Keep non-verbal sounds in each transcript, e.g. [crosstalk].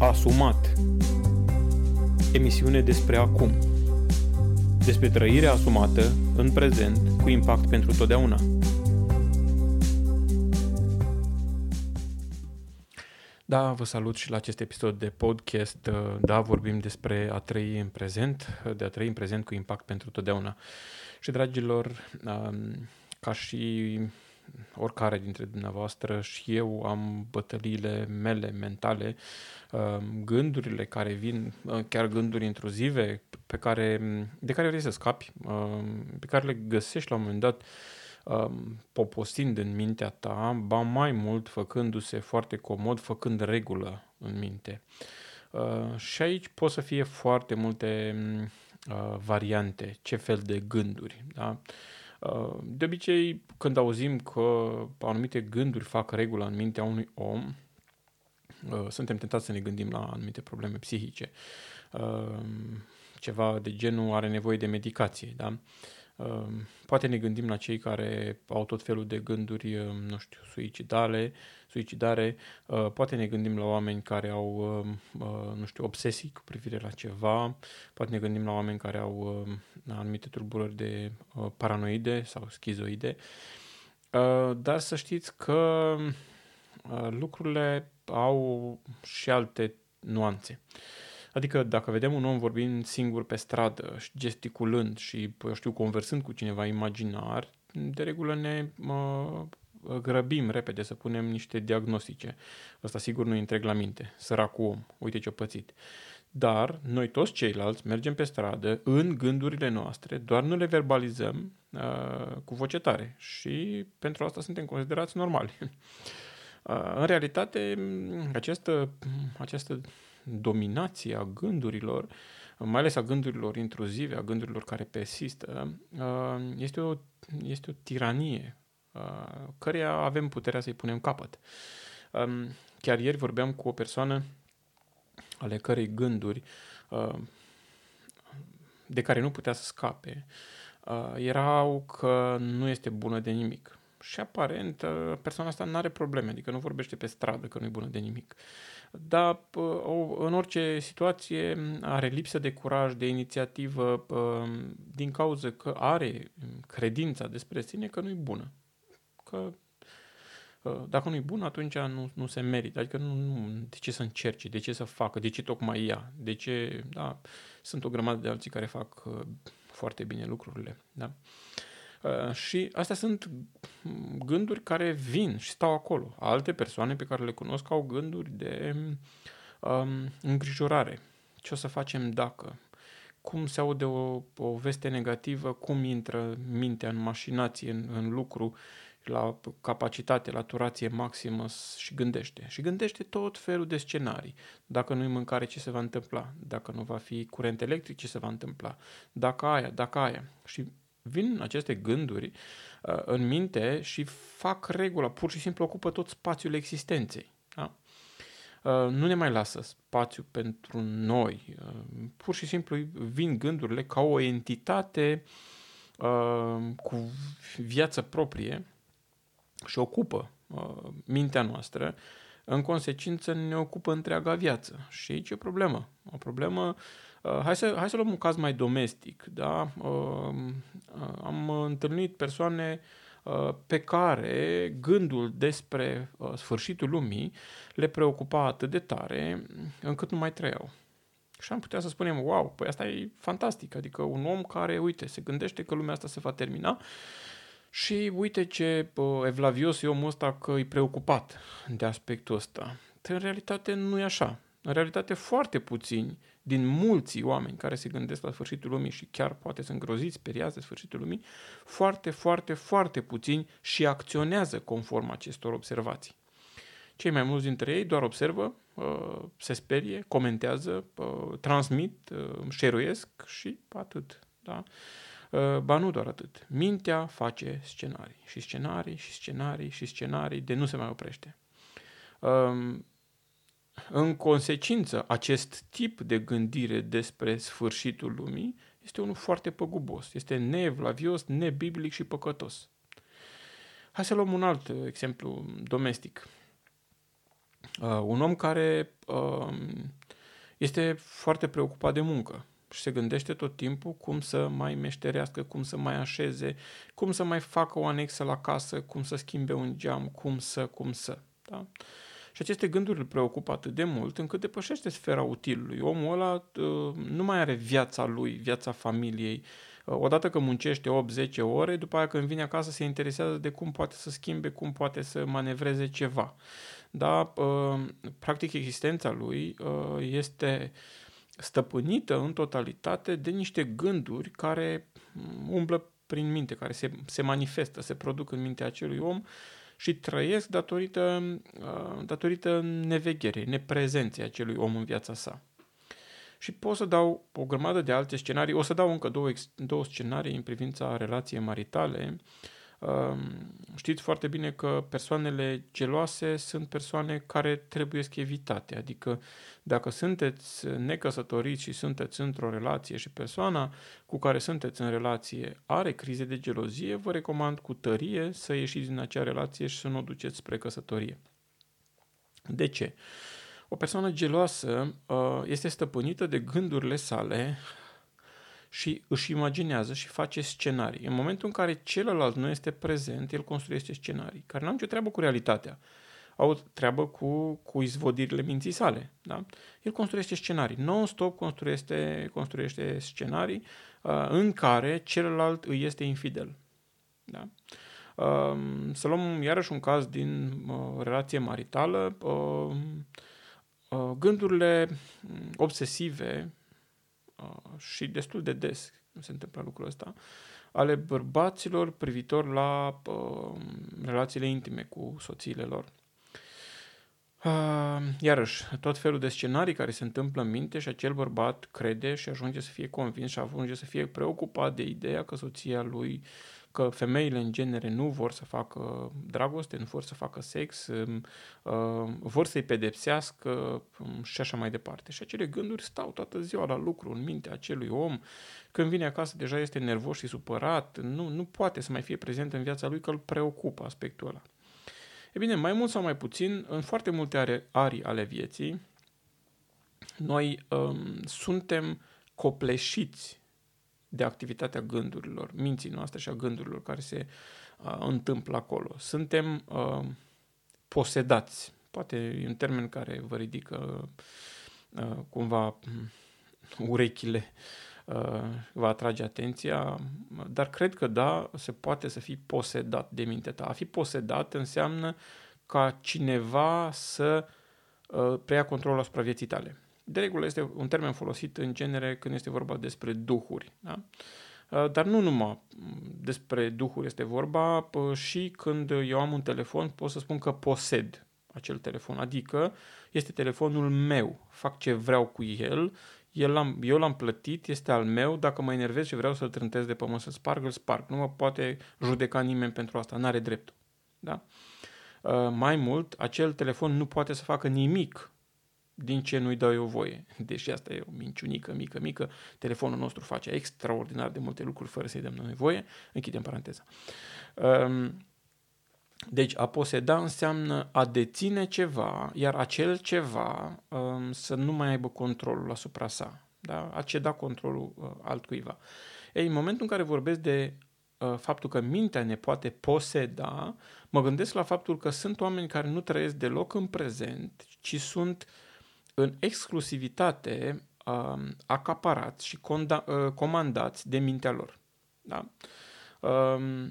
Asumat Emisiune despre acum Despre trăirea asumată în prezent cu impact pentru totdeauna. Da, vă salut și la acest episod de podcast. Da, vorbim despre a trăi în prezent, de a trăi în prezent cu impact pentru totdeauna. Și, dragilor, ca și oricare dintre dumneavoastră și eu am bătăliile mele mentale, um, gândurile care vin, uh, chiar gânduri intruzive pe care, de care vrei să scapi, um, pe care le găsești la un moment dat um, poposind în mintea ta, ba mai mult făcându-se foarte comod, făcând regulă în minte. Uh, și aici pot să fie foarte multe uh, variante, ce fel de gânduri. Da? Uh, de obicei, când auzim că anumite gânduri fac regula în mintea unui om, uh, suntem tentați să ne gândim la anumite probleme psihice. Uh, ceva de genul are nevoie de medicație, da? Ehm, poate ne gândim la cei care au tot felul de gânduri, ehm, nu știu, suicidale, suicidare, ehm, poate ne gândim la oameni care au, nu știu, obsesii cu privire la ceva, poate ne gândim la oameni care au anumite tulburări de paranoide sau schizoide, dar să știți că lucrurile au și alte nuanțe. Adică dacă vedem un om vorbind singur pe stradă, gesticulând și, eu știu, conversând cu cineva imaginar, de regulă ne mă, grăbim repede să punem niște diagnostice. Asta sigur nu întreg la minte. Săracul om, uite ce-a pățit. Dar noi toți ceilalți mergem pe stradă în gândurile noastre, doar nu le verbalizăm uh, cu voce tare și pentru asta suntem considerați normali. Uh, [laughs] în realitate, această, această dominație a gândurilor, mai ales a gândurilor intruzive, a gândurilor care persistă, uh, este o, este o tiranie uh, căreia avem puterea să-i punem capăt. Um, chiar ieri vorbeam cu o persoană ale cărei gânduri uh, de care nu putea să scape erau că nu este bună de nimic și aparent uh, persoana asta nu are probleme, adică nu vorbește pe stradă că nu e bună de nimic. Dar uh, în orice situație are lipsă de curaj, de inițiativă, uh, din cauza că are credința despre sine că nu e bună. Că dacă nu e bună, atunci nu, nu se merită. Adică nu, nu, de ce să încerce, de ce să facă, de ce tocmai ea, de ce, da, sunt o grămadă de alții care fac foarte bine lucrurile, da. Uh, Uh, și astea sunt gânduri care vin și stau acolo. Alte persoane pe care le cunosc au gânduri de um, îngrijorare. Ce o să facem dacă? Cum se aude o, o veste negativă? Cum intră mintea în mașinație, în, în lucru, la capacitate, la turație maximă și gândește. Și gândește tot felul de scenarii. Dacă nu-i mâncare, ce se va întâmpla? Dacă nu va fi curent electric, ce se va întâmpla? Dacă aia, dacă aia. Și vin aceste gânduri uh, în minte și fac regula, pur și simplu ocupă tot spațiul existenței. Da? Uh, nu ne mai lasă spațiu pentru noi. Uh, pur și simplu vin gândurile ca o entitate uh, cu viață proprie și ocupă uh, mintea noastră. În consecință ne ocupă întreaga viață. Și aici e o problemă. O problemă uh, Uh, hai, să, hai să luăm un caz mai domestic. Da? Uh, uh, am întâlnit persoane pe care gândul despre sfârșitul lumii le preocupa atât de tare încât nu mai trăiau. Și am putea să spunem, wow, păi asta e fantastic, adică un om care, uite, se gândește că lumea asta se va termina și uite ce evlavios e omul ăsta că e preocupat de aspectul ăsta. În realitate nu e așa. În realitate foarte puțini din mulți oameni care se gândesc la sfârșitul lumii și chiar poate sunt groziți, speriați de sfârșitul lumii, foarte, foarte, foarte puțini și acționează conform acestor observații. Cei mai mulți dintre ei doar observă, uh, se sperie, comentează, uh, transmit, uh, șeruiesc și atât. Da? Ba nu doar atât. Mintea face scenarii și scenarii și scenarii și scenarii de nu se mai oprește. Um, în consecință, acest tip de gândire despre sfârșitul lumii este unul foarte păgubos, este neevlavios, nebiblic și păcătos. Hai să luăm un alt exemplu domestic. Uh, un om care uh, este foarte preocupat de muncă și se gândește tot timpul cum să mai meșterească, cum să mai așeze, cum să mai facă o anexă la casă, cum să schimbe un geam, cum să, cum să. Da? Și aceste gânduri îl preocupă atât de mult încât depășește sfera utilului. Omul ăla uh, nu mai are viața lui, viața familiei. Uh, odată că muncește 8-10 ore, după aia când vine acasă se interesează de cum poate să schimbe, cum poate să manevreze ceva. Da, uh, practic existența lui este stăpânită în totalitate de niște gânduri care umblă prin minte, care se, se manifestă, se produc în mintea acelui om și trăiesc datorită, uh, datorită nevegherii, neprezenței acelui om în viața sa. Și pot să dau o grămadă de alte scenarii, o să dau încă două, două scenarii în privința relației maritale, uh, Știți foarte bine că persoanele geloase sunt persoane care trebuie evitate, adică dacă sunteți necăsătoriți și sunteți într-o relație și persoana cu care sunteți în relație are crize de gelozie, vă recomand cu tărie să ieșiți din acea relație și să nu o duceți spre căsătorie. De ce? O persoană geloasă uh, este stăpânită de gândurile sale și își imaginează și face scenarii. În momentul în care celălalt nu este prezent, el construiește scenarii, care nu au nicio treabă cu realitatea. Au treabă cu, cu izvodirile minții sale. Da? El construiește scenarii. Non-stop construiește, construiește scenarii uh, în care celălalt îi este infidel. Da? Uh, să luăm iarăși un caz din uh, relație maritală. Uh, uh, gândurile obsesive Uh, și destul de des se întâmplă lucrul ăsta, ale bărbaților privitor la uh, relațiile intime cu soțiile lor. Uh, iarăși, tot felul de scenarii care se întâmplă în minte și acel bărbat crede și ajunge să fie convins și ajunge să fie preocupat de ideea că soția lui uh, că femeile în genere nu vor să facă dragoste, nu vor să facă sex, um, uh, vor să-i pedepsească um, și așa mai departe. Și acele gânduri stau toată ziua la lucru în mintea acelui om. Când vine acasă deja este nervos și supărat, nu, nu poate să mai fie prezent în viața lui că îl preocupă aspectul ăla. E bine, mai mult sau mai puțin, în foarte multe arii ale vieții, noi um, suntem copleșiți de activitatea gândurilor, minții noastre și a gândurilor care se uh, întâmplă acolo. Suntem uh, posedați. Poate e un termen care vă ridică uh, cumva urechile, uh, va atrage atenția, dar cred că da, se poate să fii posedat de mintea ta. A fi posedat înseamnă ca cineva să uh, preia controlul asupra vieții tale de regulă este un termen folosit în genere când este vorba despre duhuri. Da? Uh, dar nu numai despre duhuri este vorba, și când eu am un telefon pot să spun că posed acel telefon, adică este telefonul meu, fac ce vreau cu el, el l-am, eu l-am plătit, este al meu, dacă mă enervez și vreau să-l trântez de pământ, să sparg, îl sparg. Nu mă poate judeca nimeni pentru asta, n-are dreptul. Da? Uh, mai mult, acel telefon nu poate să facă nimic din ce nu-i dau eu voie. [laughs] Deși asta e o minciunică, mică, mică, telefonul nostru face extraordinar de multe lucruri fără să-i dăm noi voie. Închidem paranteza. Um, deci a poseda înseamnă a deține ceva, iar acel ceva um, să nu mai aibă controlul asupra sa. Da? A ceda controlul uh, altcuiva. Ei, în momentul în care vorbesc de uh, faptul că mintea ne poate poseda, mă gândesc la faptul că sunt oameni care nu trăiesc deloc în prezent, ci sunt uh, în exclusivitate uh, acaparați și conda, uh, comandați de mintea lor. Da? Uh,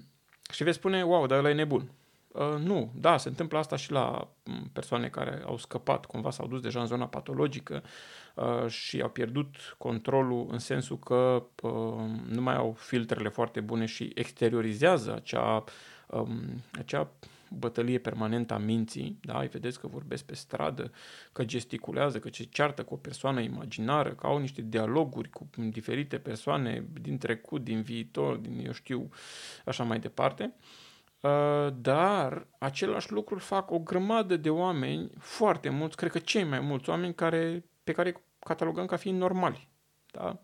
și veți spune, wow, dar ăla e nebun. Uh, nu, da, se întâmplă asta și la persoane care au scăpat, cumva s-au dus deja în zona patologică uh, și au pierdut controlul în sensul că uh, nu mai au filtrele foarte bune și exteriorizează acea, um, acea bătălie permanentă a minții, da? îi vedeți că vorbesc pe stradă, că gesticulează, că se ceartă cu o persoană imaginară, că au niște dialoguri cu diferite persoane din trecut, din viitor, din eu știu, așa mai departe. Uh, dar același lucru fac o grămadă de oameni, foarte mulți, cred că cei mai mulți oameni care, pe care catalogăm ca fiind normali. Da?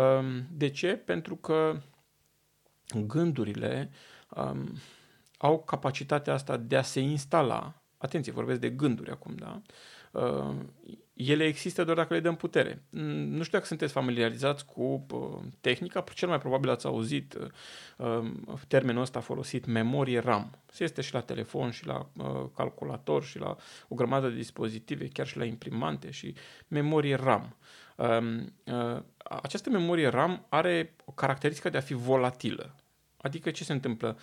Um, de ce? Pentru că gândurile um, au capacitatea asta de a se instala atenție, vorbesc de gânduri acum, da? Uh, ele există doar dacă le dăm putere. Nu știu dacă sunteți familiarizați cu uh, tehnica, cel mai probabil ați auzit uh, termenul ăsta folosit, memorie RAM. Se este și la telefon, și la calculator, și la o grămadă de dispozitive, chiar și la imprimante și memorie RAM. Um, această memorie RAM are o caracteristică de a fi volatilă. Adică ce se întâmplă?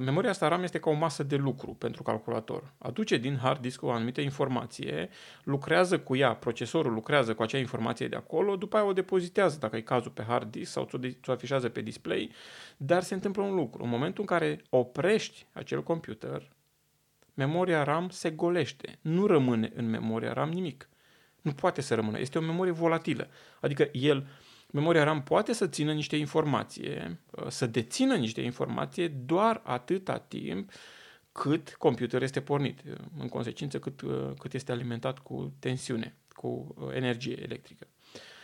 Memoria asta RAM este ca o masă de lucru pentru calculator. Aduce din hard disk o anumită informație, lucrează cu ea, procesorul lucrează cu acea informație de acolo, după aia o depozitează, dacă e cazul, pe hard disk sau ți-o afișează pe display, dar se întâmplă un lucru. În momentul în care oprești acel computer, memoria RAM se golește. Nu rămâne în memoria RAM nimic. Nu poate să rămână. Este o memorie volatilă. Adică el memoria RAM poate să țină niște informație, uh, să dețină niște informație doar atâta timp cât computerul este pornit, uh, în consecință cât, uh, cât este alimentat cu tensiune, cu energie electrică.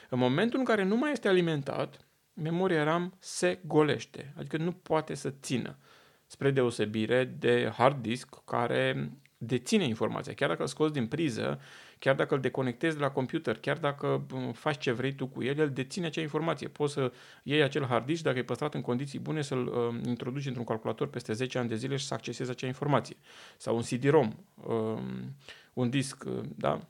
În momentul în care nu mai este alimentat, memoria RAM se golește, adică nu poate să țină, spre deosebire de hard disk care deține informația. Chiar dacă îl scoți din priză, chiar dacă îl deconectezi de la computer, chiar dacă faci ce vrei tu cu el, el deține acea informație. Poți să iei acel hard disk, dacă e păstrat în condiții bune, să-l uh, introduci într-un calculator peste 10 ani de zile și să accesezi acea informație. Sau un CD-ROM, uh, un disc, uh, da?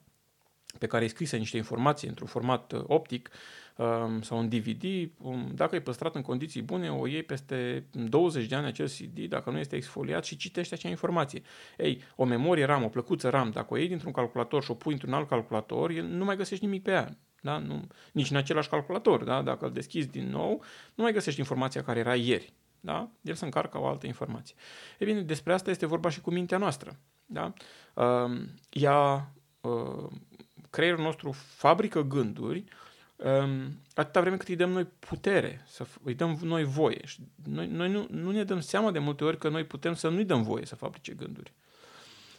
Pe care e scrisă niște informații într-un format uh, optic, Um, sau un DVD, um, dacă e păstrat în condiții bune, o iei peste 20 de ani acel CD, dacă nu este exfoliat și citești acea informație. Ei, o memorie RAM, o plăcuță RAM, dacă o iei dintr-un calculator și o pui într-un alt calculator, el nu mai găsești nimic pe ea. Da? Nu, nici în același calculator. Da? Dacă îl deschizi din nou, nu mai găsești informația care era ieri. Da? El se încarcă o altă informație. E bine, despre asta este vorba și cu mintea noastră. Da? Uh, ea, uh, creierul nostru fabrică gânduri um, atâta vreme cât îi dăm noi putere, să îi dăm noi voie. Și noi, noi nu, nu ne dăm seama de multe ori că noi putem să nu-i dăm voie să fabrice gânduri.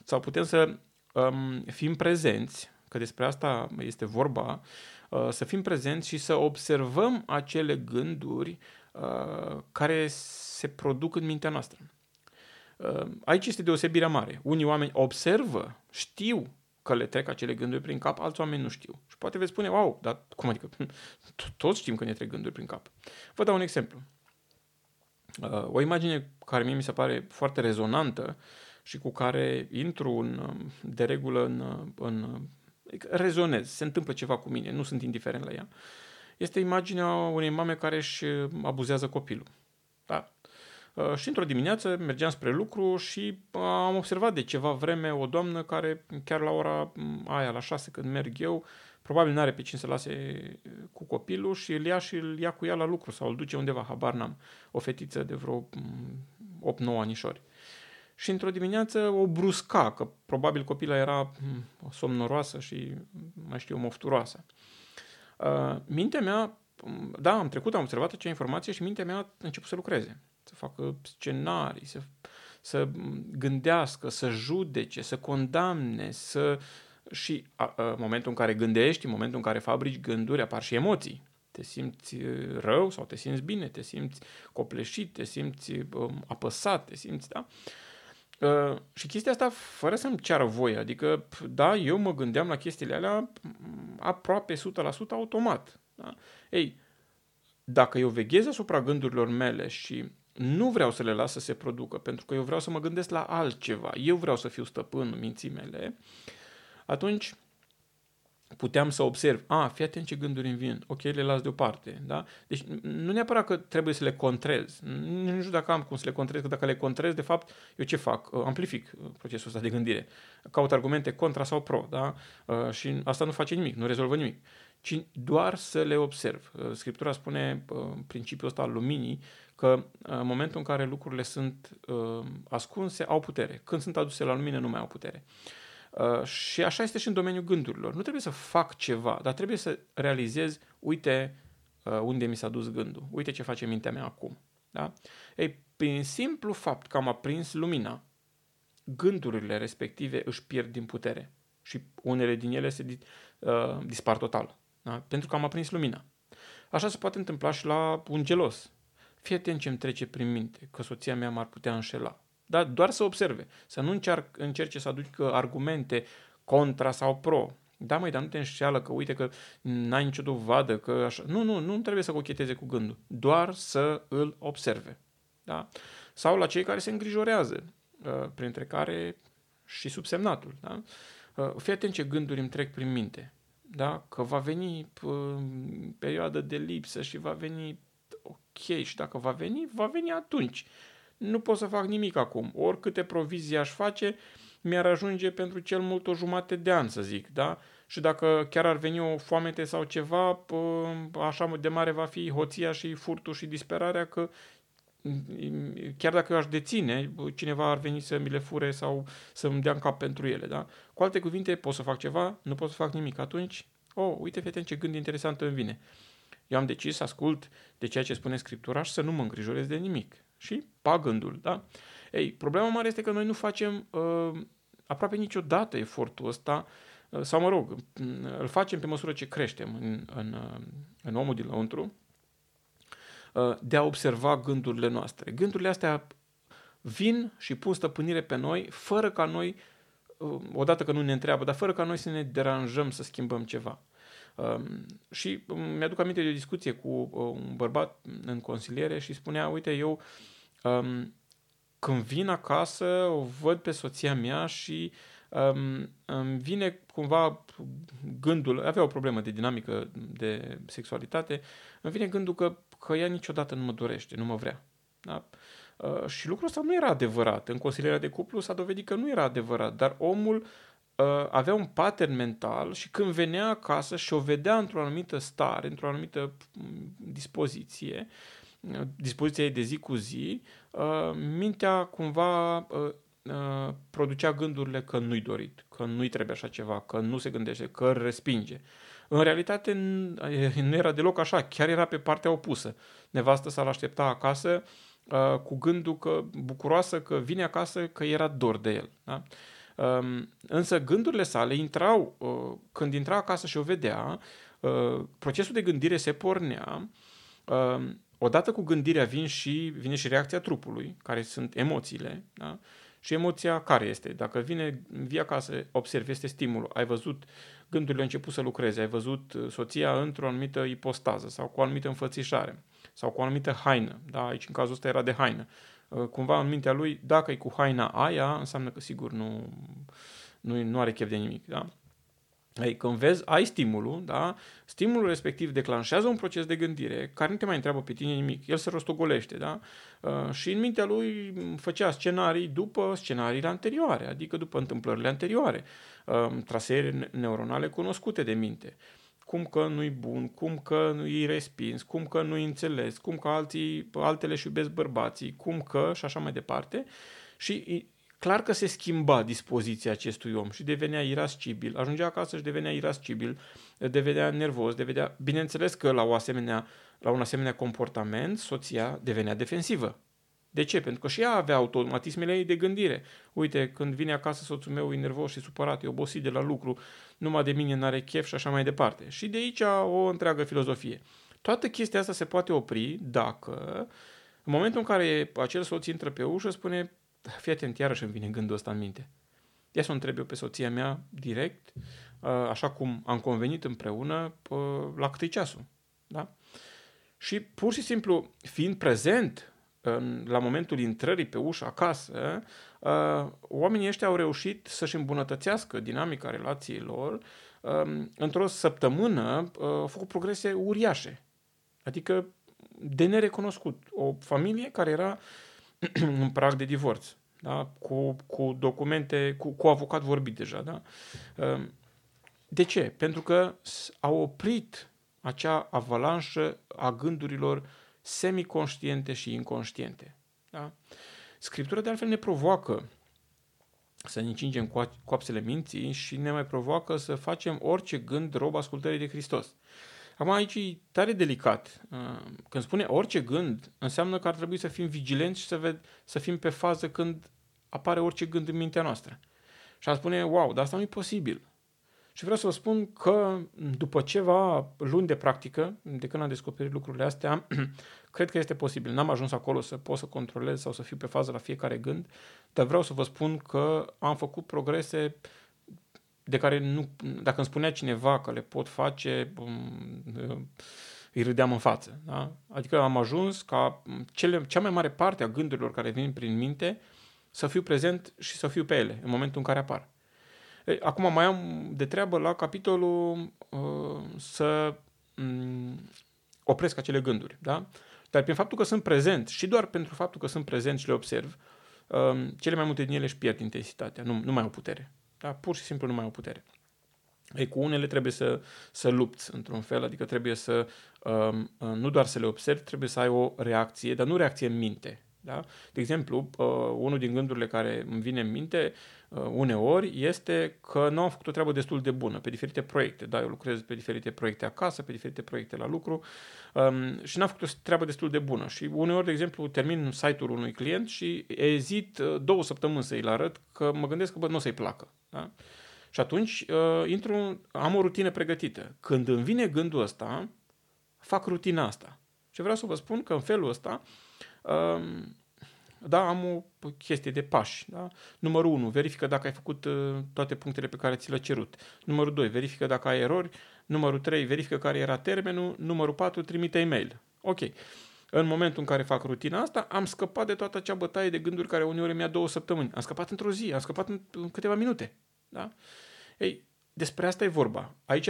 Sau putem să um, fim prezenți, că despre asta este vorba, uh, să fim prezenți și să observăm acele gânduri uh, care se produc în mintea noastră. Uh, aici este deosebirea mare. Unii oameni observă, știu că le trec acele gânduri prin cap, alți oameni nu știu. Și poate veți spune, wow, dar cum adică? [laughs] Toți știm că ne trec gânduri prin cap. Vă dau un exemplu. Uh, o imagine care mie mi se pare foarte rezonantă și cu care intru în, um, de regulă în, uh, în adică rezonez, se întâmplă ceva cu mine, nu sunt indiferent la ea, este imaginea unei mame care își abuzează copilul. Da? Uh, și într-o dimineață mergeam spre lucru și uh, am observat de ceva vreme o doamnă care chiar la ora mm, aia, la șase când merg eu, probabil nu are pe cine să lase uh, cu copilul și îl ia și îl ia cu ea la lucru sau îl duce undeva, habar n-am, o fetiță de vreo 8-9 mm, anișori. Și într-o dimineață o brusca, că probabil copila era mm, somnoroasă și mai știu, mofturoasă. mintea mea, da, am trecut, am observat acea informație și mintea mea a început să lucreze să facă scenarii, să, să gândească, să judece, să condamne, să... Și a, a, momentul în care gândești, în momentul în care fabrici gânduri, apar și emoții. Te simți rău sau te simți bine, te simți copleșit, te simți um, apăsat, te simți, da? Uh, și chestia asta fără să-mi ceară voie, adică, da, eu mă gândeam la chestiile alea aproape 100% automat. Da? Ei, dacă eu veghez asupra gândurilor mele și nu vreau să le las să se producă, pentru că eu vreau să mă gândesc la altceva. Eu vreau să fiu stăpân minții mele. Atunci puteam să observ, a, fii atent ce gânduri îmi vin, ok, le las deoparte, da? Deci nu neapărat că trebuie să le contrez, nu știu dacă am cum să le contrez, că dacă le contrez, de fapt, eu ce fac? Uh, amplific uh, procesul ăsta de gândire, caut argumente contra sau pro, da? Uh, și asta nu face nimic, nu rezolvă nimic, ci doar să le observ. Scriptura spune principiul ăsta al luminii, că în momentul în care lucrurile sunt uh, ascunse, au putere. Când sunt aduse la lumină, nu mai au putere. Uh, și așa este și în domeniul gândurilor. Nu trebuie să fac ceva, dar trebuie să realizez, uite uh, unde mi s-a dus gândul, uite ce face mintea mea acum. Da? Ei, prin simplu fapt că am aprins lumina, gândurile respective își pierd din putere și unele din ele se uh, dispar total. Da? Pentru că am aprins lumina. Așa se poate întâmpla și la un gelos Fii atent ce îmi trece prin minte, că soția mea m-ar putea înșela. Da? Doar să observe. Să nu încerc, încerce să aducă argumente contra sau pro. Da, măi, dar nu te înșeală că uite că n-ai nicio dovadă, că așa... Nu, nu, nu trebuie să cocheteze cu gândul. Doar să îl observe. Da? Sau la cei care se îngrijorează, uh, printre care și subsemnatul. Da? Uh, fii atent ce gânduri îmi trec prin minte. Da? Că va veni uh, perioadă de lipsă și va veni ok și dacă va veni, va veni atunci. Nu pot să fac nimic acum. Oricâte provizii aș face, mi-ar ajunge pentru cel mult o jumate de an, să zic, da? Și dacă chiar ar veni o foamete sau ceva, așa de mare va fi hoția și furtul și disperarea că chiar dacă eu aș deține, cineva ar veni să mi le fure sau să-mi dea în cap pentru ele, da? Cu alte cuvinte, pot să fac ceva, nu pot să fac nimic. Atunci, oh, uite, fete, ce gând interesant îmi vine. Eu am decis să ascult de ceea ce spune Scriptura și să nu mă îngrijorez de nimic. Și pa gândul, da? Ei, problema mare este că noi nu facem uh, aproape niciodată efortul ăsta, uh, sau mă rog, îl facem pe măsură ce creștem în, în, uh, în omul din lăuntru, uh, de a observa gândurile noastre. Gândurile astea vin și pun stăpânire pe noi, fără ca noi, uh, odată că nu ne întreabă, dar fără ca noi să ne deranjăm să schimbăm ceva. Um, și mi-aduc aminte de o discuție cu uh, un bărbat în consiliere și spunea, uite, eu um, când vin acasă, o văd pe soția mea și um, îmi vine cumva gândul, avea o problemă de dinamică de sexualitate, îmi vine gândul că, că ea niciodată nu mă dorește, nu mă vrea. Da? Uh, și lucrul ăsta nu era adevărat. În consilierea de cuplu s-a dovedit că nu era adevărat, dar omul uh, avea un pattern mental și când venea acasă și o vedea într-o anumită stare, într-o anumită mm, dispoziție, dispoziția ei de zi cu zi, uh, mintea cumva uh, uh, producea gândurile că nu-i dorit, că nu-i trebuie așa ceva, că nu se gândește, că îl respinge. În realitate nu era deloc așa, chiar era pe partea opusă. Nevastă s-ar aștepta acasă cu gândul că bucuroasă că vine acasă, că era dor de el. Da? Um, însă gândurile sale intrau, când intra acasă și o vedea, procesul de gândire se pornea, um, odată cu gândirea vin și, vine și reacția trupului, care sunt emoțiile, da? Și emoția care este? Dacă vine, vii acasă, observi, este stimul, ai văzut gândurile început să lucreze, ai văzut uh, soția într-o anumită ipostază sau cu o anumită înfățișare sau cu o anumită haină, da? aici în cazul ăsta era de haină. Uh, cumva în mintea lui, dacă e cu haina aia, înseamnă că sigur nu, nu, nu are chef de nimic. Da? Ei, când vezi, ai stimulul, da? Stimulul respectiv declanșează un proces de gândire care nu te mai întreabă pe tine nimic. El se rostogolește, da? Uh, și în mintea lui făcea scenarii după scenariile anterioare, adică după întâmplările anterioare, uh, trasee neuronale cunoscute de minte. Cum că nu-i bun, cum că nu-i respins, cum că nu-i înțeles, cum că alții, altele și iubesc bărbații, cum că și așa mai departe. Și Clar că se schimba dispoziția acestui om și devenea irascibil. Ajungea acasă și devenea irascibil, devenea nervos, devenea... Bineînțeles că la, o asemenea, la un asemenea comportament, soția devenea defensivă. De ce? Pentru că și ea avea automatismele ei de gândire. Uite, când vine acasă soțul meu e nervos și supărat, e obosit de la lucru, numai de mine n-are chef și așa mai departe. Și de aici o întreagă filozofie. Toată chestia asta se poate opri dacă, în momentul în care acel soț intră pe ușă, spune, fii atent, iarăși îmi vine gândul ăsta în minte. Ia să o întreb eu pe soția mea direct, uh, așa cum am convenit împreună, uh, la câte ceasul. Da? Și pur și simplu, fiind prezent în, la momentul intrării pe ușă acasă, uh, oamenii ăștia au reușit să-și îmbunătățească dinamica relațiilor. Um, într-o săptămână au făcut progrese uriașe. Adică de nerecunoscut. O familie care era [clears throat] în prag de divorț, da? cu, cu documente, cu, cu avocat vorbit deja. Da? Ehm, de ce? Pentru că au oprit acea avalanșă a gândurilor semiconștiente și inconștiente. Da? Scriptura de altfel ne provoacă să ne încingem coapsele minții și ne mai provoacă să facem orice gând rob ascultării de Hristos. Acum aici e tare delicat. Uh, când spune orice gând, înseamnă că ar trebui să fim vigilenți și să, ved, să fim pe fază când apare orice gând în mintea noastră. Și ar spune, wow, dar asta nu e posibil. Și Și vreau să vă spun că după ceva luni de practică, de când am descoperit lucrurile astea, [clears throat] cred că este posibil. N-am ajuns acolo să pot să controlez sau să fiu pe fază la fiecare gând, dar vreau să vă spun că am făcut progrese de care nu, dacă îmi spunea cineva că le pot face, um, îi râdeam în față. Da? Adică am ajuns ca cele, cea mai mare parte a gândurilor care vin prin minte să fiu prezent și să fiu pe ele în momentul în care apar. Acum mai am de treabă la capitolul uh, să um, opresc acele gânduri. Da? Dar prin faptul că sunt prezent și doar pentru faptul că sunt prezent și le observ, um, cele mai multe din ele își pierd intensitatea, nu, nu mai au putere. Da? Pur și simplu nu mai au putere. Ei, cu unele trebuie să, să lupți într-un fel, adică trebuie să um, nu doar să le observi, trebuie să ai o reacție, dar nu reacție în minte. Da? De exemplu, uh, unul din gândurile care îmi vine în minte uh, uneori este că nu am făcut o treabă destul de bună pe diferite proiecte. Da, eu lucrez pe diferite proiecte acasă, pe diferite proiecte la lucru um, și n-am făcut o treabă destul de bună. Și uneori, de exemplu, termin site-ul unui client și ezit uh, două săptămâni să-i arăt că mă gândesc că bă, nu o să-i placă. Da? Și atunci uh, intru, am o rutină pregătită. Când îmi vine gândul ăsta, fac rutina asta. Și vreau să vă spun că în felul ăsta uh, da, am o chestie de pași. Da? Numărul 1, verifică dacă ai făcut uh, toate punctele pe care ți le-a cerut. Numărul 2, verifică dacă ai erori. Numărul 3, verifică care era termenul. Numărul 4, trimite e-mail. Ok. În momentul în care fac rutina asta, am scăpat de toată acea bătaie de gânduri care uneori mi-a două săptămâni. Am scăpat într-o zi, am scăpat în, în câteva minute. Da? Ei, despre asta e vorba. Aici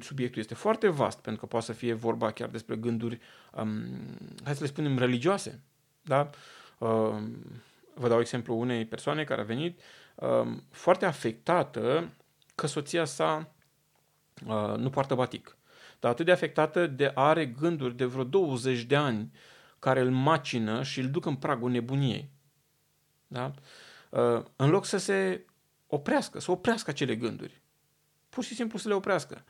subiectul este foarte vast, pentru că poate să fie vorba chiar despre gânduri, um, hai să le spunem, religioase. Da? Um, vă dau exemplu unei persoane care a venit um, foarte afectată că soția sa uh, nu poartă batic. Dar atât de afectată de are gânduri de vreo 20 de ani care îl macină și îl duc în pragul nebuniei. Da? Uh, în loc să se oprească, să oprească acele gânduri. Pur și simplu să le oprească.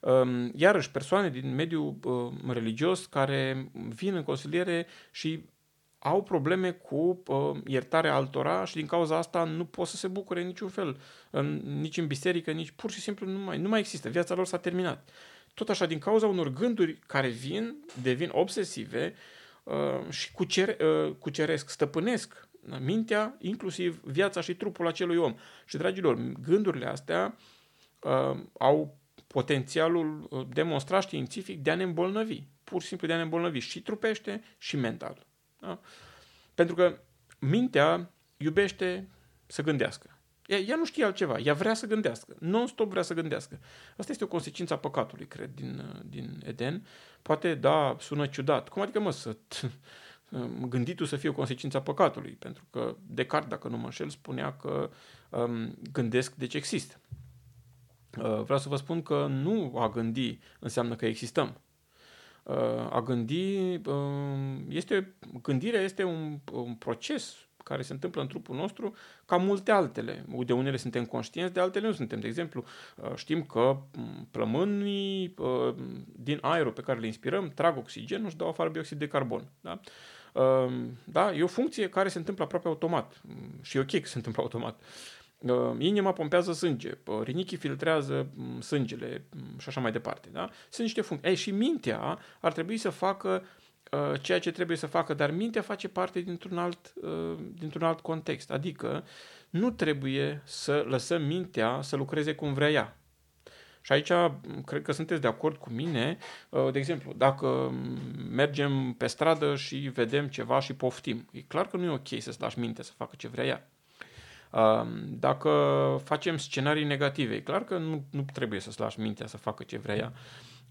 Um, iarăși, persoane din mediul uh, religios care vin în consiliere și au probleme cu uh, iertarea altora și din cauza asta nu pot să se bucure în niciun fel, în, nici în biserică, nici pur și simplu nu mai, nu mai există. Viața lor s-a terminat. Tot așa, din cauza unor gânduri care vin, devin obsesive uh, și cucere, uh, cuceresc, stăpânesc mintea, inclusiv viața și trupul acelui om. Și, dragilor, gândurile astea uh, au potențialul uh, demonstrat științific de a ne îmbolnăvi. Pur și simplu de a ne îmbolnăvi și trupește și mental. Da? Pentru că mintea iubește să gândească. Ea, ea nu știe altceva, ea vrea să gândească, non-stop vrea să gândească. Asta este o consecință a păcatului, cred, din, uh, din Eden. Poate, da, sună ciudat. Cum adică, mă, să [laughs] gânditul să fie o consecință a păcatului, pentru că Descartes, dacă nu mă înșel, spunea că um, gândesc deci există. Uh, vreau să vă spun că nu a gândi înseamnă că existăm. Uh, a gândi uh, este, gândirea este un, un proces care se întâmplă în trupul nostru ca multe altele. De unele suntem conștienți, de altele nu suntem. De exemplu, uh, știm că mm, plămânii uh, din aerul pe care le inspirăm trag oxigen și dau afară bioxid de carbon. Da? Ehm, da? E o funcție care se întâmplă aproape automat mm, și e ok că se întâmplă automat. Ehm, inima pompează sânge, rinichii filtrează mm, sângele mm, și așa mai departe. Da? Sunt niște funcții. Ei, și mintea ar trebui să facă uh, ceea ce trebuie să facă, dar mintea face parte dintr-un alt, uh, dintr-un alt context. Adică nu trebuie să lăsăm mintea să lucreze cum vrea ea. Și aici cred că sunteți de acord cu mine. Uh, de exemplu, dacă mergem pe stradă și vedem ceva și poftim, e clar că nu e ok să-ți lași minte să facă ce vrea ea. Uh, dacă facem scenarii negative, e clar că nu, nu trebuie să-ți lași mintea să facă ce vrea ea.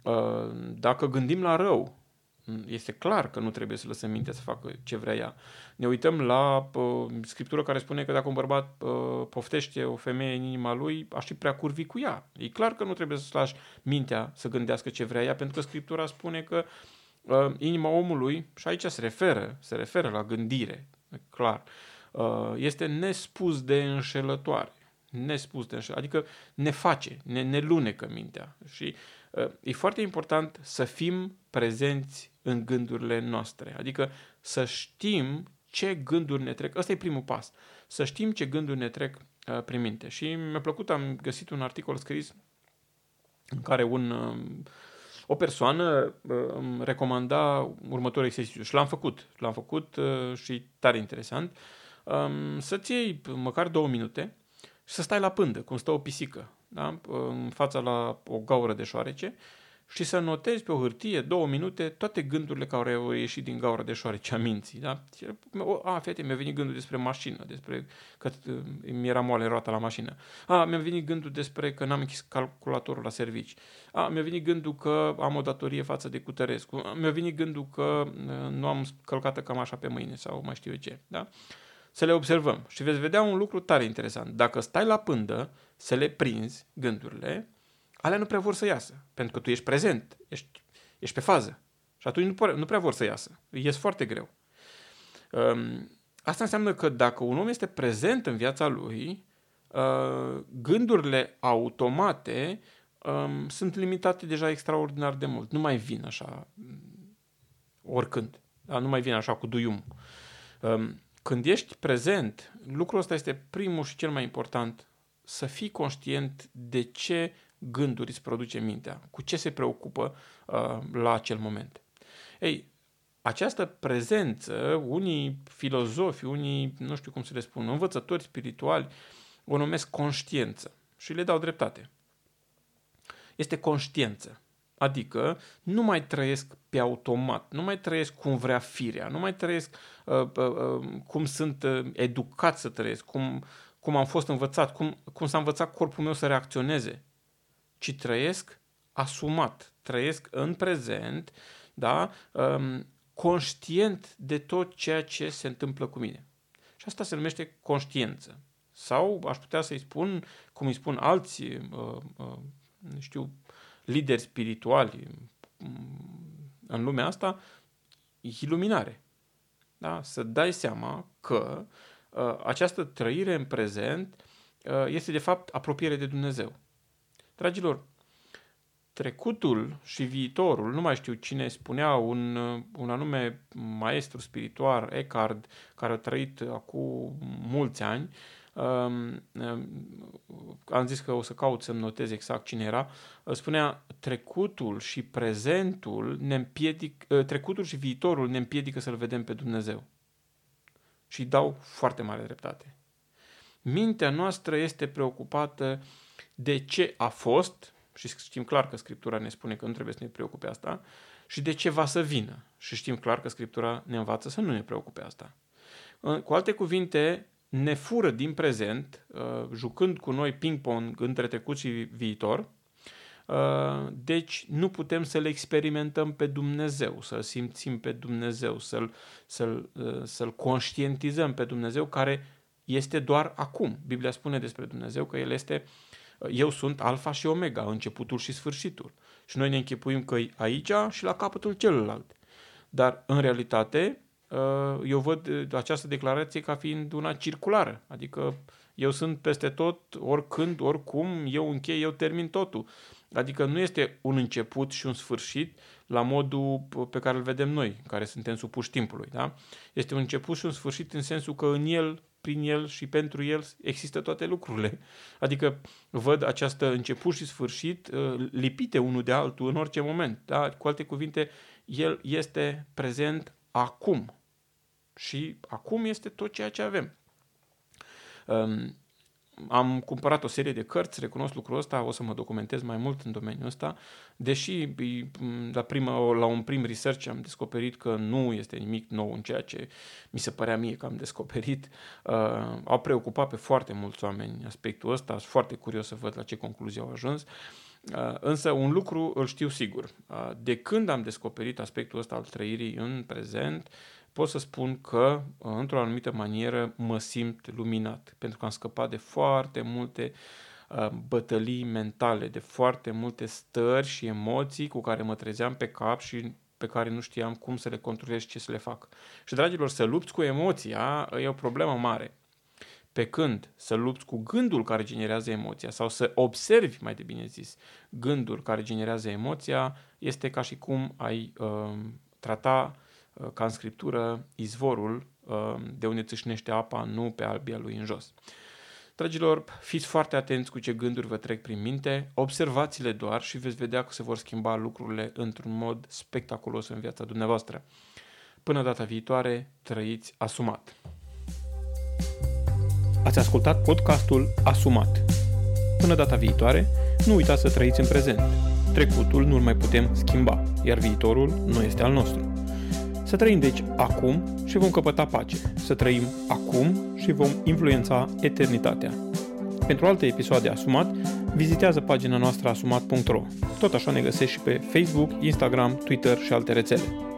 Uh, dacă gândim la rău, este clar că nu trebuie să lăsăm mintea să facă ce vrea ea. Ne uităm la uh, scriptură care spune că dacă un bărbat uh, poftește o femeie în inima lui, aș fi prea curvi cu ea. E clar că nu trebuie să lași mintea să gândească ce vrea ea, pentru că scriptura spune că uh, inima omului, și aici se referă, se referă la gândire, clar, uh, este nespus de înșelătoare. Nespus de înșelătoare. Adică ne face, ne, ne lunecă mintea. Și uh, e foarte important să fim prezenți în gândurile noastre. Adică să știm ce gânduri ne trec. Ăsta e primul pas. Să știm ce gânduri ne trec uh, prin minte. Și mi-a plăcut, am găsit un articol scris în care un, uh, o persoană uh, îmi recomanda următorul exercițiu și l-am făcut. L-am făcut uh, și tare interesant. Um, să-ți iei măcar două minute și să stai la pândă, cum stă o pisică, da? în fața la o gaură de șoarece și să notezi pe o hârtie, două minute, toate gândurile care au ieșit din gaură de șoarece a minții. Da? A, fete, mi-a venit gândul despre mașină, despre că uh, mi era moale roata la mașină. A, mi-a venit gândul despre că n-am închis calculatorul la servici. A, mi-a venit gândul că am o datorie față de Cutărescu. Mi-a venit gândul că uh, nu am călcată cam așa pe mâine sau mai știu eu ce. Da? Să le observăm și veți vedea un lucru tare interesant. Dacă stai la pândă să le prinzi gândurile, alea nu prea vor să iasă, pentru că tu ești prezent, ești, ești pe fază. Și atunci nu, pare, nu prea vor să iasă. Ies foarte greu. Um, asta înseamnă că dacă un om este prezent în viața lui, uh, gândurile automate um, sunt limitate deja extraordinar de mult. Nu mai vin așa mm, oricând. Da? Nu mai vin așa cu duium. Um, când ești prezent, lucrul ăsta este primul și cel mai important. Să fii conștient de ce gânduri îți produce mintea, cu ce se preocupă uh, la acel moment. Ei, această prezență, unii filozofi, unii, nu știu cum să le spun, învățători spirituali, o numesc conștiență și le dau dreptate. Este conștiență. Adică nu mai trăiesc pe automat, nu mai trăiesc cum vrea firea, nu mai trăiesc uh, uh, uh, cum sunt uh, educat să trăiesc, cum, cum am fost învățat, cum, cum s-a învățat corpul meu să reacționeze ci trăiesc asumat, trăiesc în prezent, da, um, conștient de tot ceea ce se întâmplă cu mine. Și asta se numește conștiență. Sau aș putea să-i spun, cum îi spun alți, uh, uh, știu, lideri spirituali um, în lumea asta, iluminare. Da? Să dai seama că uh, această trăire în prezent uh, este de fapt apropiere de Dumnezeu. Dragilor, trecutul și viitorul, nu mai știu cine spunea, un, un anume maestru spiritual, Eckhart, care a trăit acum mulți ani, um, um, am zis că o să caut să-mi notez exact cine era, spunea trecutul și prezentul ne împiedic, uh, trecutul și viitorul ne împiedică să-L vedem pe Dumnezeu. Și dau foarte mare dreptate. Mintea noastră este preocupată de ce a fost, și știm clar că Scriptura ne spune că nu trebuie să ne preocupe asta, și de ce va să vină. Și știm clar că Scriptura ne învață să nu ne preocupe asta. Cu alte cuvinte, ne fură din prezent, uh, jucând cu noi ping-pong între trecut și viitor, uh, deci nu putem să-L experimentăm pe Dumnezeu, să-L simțim pe Dumnezeu, să-L, să-l, uh, să-l conștientizăm pe Dumnezeu care este doar acum. Biblia spune despre Dumnezeu că El este uh, eu sunt alfa și omega, începutul și sfârșitul. Și noi ne închipuim că e aici și la capătul celălalt. Dar, în realitate, uh, eu văd această declarație ca fiind una circulară. Adică eu sunt peste tot, oricând, oricum, eu închei, eu termin totul. Adică nu este un început și un sfârșit la modul pe care îl vedem noi, care suntem supuși timpului. Da? Este un început și un sfârșit în sensul că în el prin el și pentru el există toate lucrurile. Adică văd această început și sfârșit uh, lipite unul de altul în orice moment. Da? Cu alte cuvinte, el este prezent acum. Și acum este tot ceea ce avem. Um, am cumpărat o serie de cărți, recunosc lucrul ăsta, o să mă documentez mai mult în domeniul ăsta, deși la, prima, la un prim research am descoperit că nu este nimic nou în ceea ce mi se părea mie că am descoperit. Uh, au preocupat pe foarte mulți oameni aspectul ăsta, sunt foarte curios să văd la ce concluzie au ajuns. Uh, însă un lucru îl știu sigur. Uh, de când am descoperit aspectul ăsta al trăirii în prezent, pot să spun că, într-o anumită manieră, mă simt luminat, pentru că am scăpat de foarte multe uh, bătălii mentale, de foarte multe stări și emoții cu care mă trezeam pe cap și pe care nu știam cum să le controlez, ce să le fac. Și, dragilor, să lupți cu emoția e o problemă mare. Pe când să lupți cu gândul care generează emoția sau să observi, mai de bine zis, gândul care generează emoția, este ca și cum ai uh, trata Uh, ca în scriptură, izvorul uh, de unde țâșnește apa, nu pe albia lui în jos. Dragilor, fiți foarte atenți cu ce gânduri vă trec prin minte, observați-le doar și veți vedea că se vor schimba lucrurile într-un mod spectaculos în viața dumneavoastră. Până data viitoare, trăiți asumat! Ați ascultat podcastul Asumat. Până data viitoare, nu uitați să trăiți în prezent. Trecutul nu-l mai putem schimba, iar viitorul nu este al nostru. Să trăim deci acum și vom căpăta pace. Să trăim acum și vom influența eternitatea. Pentru alte episoade Asumat, vizitează pagina noastră asumat.ro. Tot așa ne găsești și pe Facebook, Instagram, Twitter și alte rețele.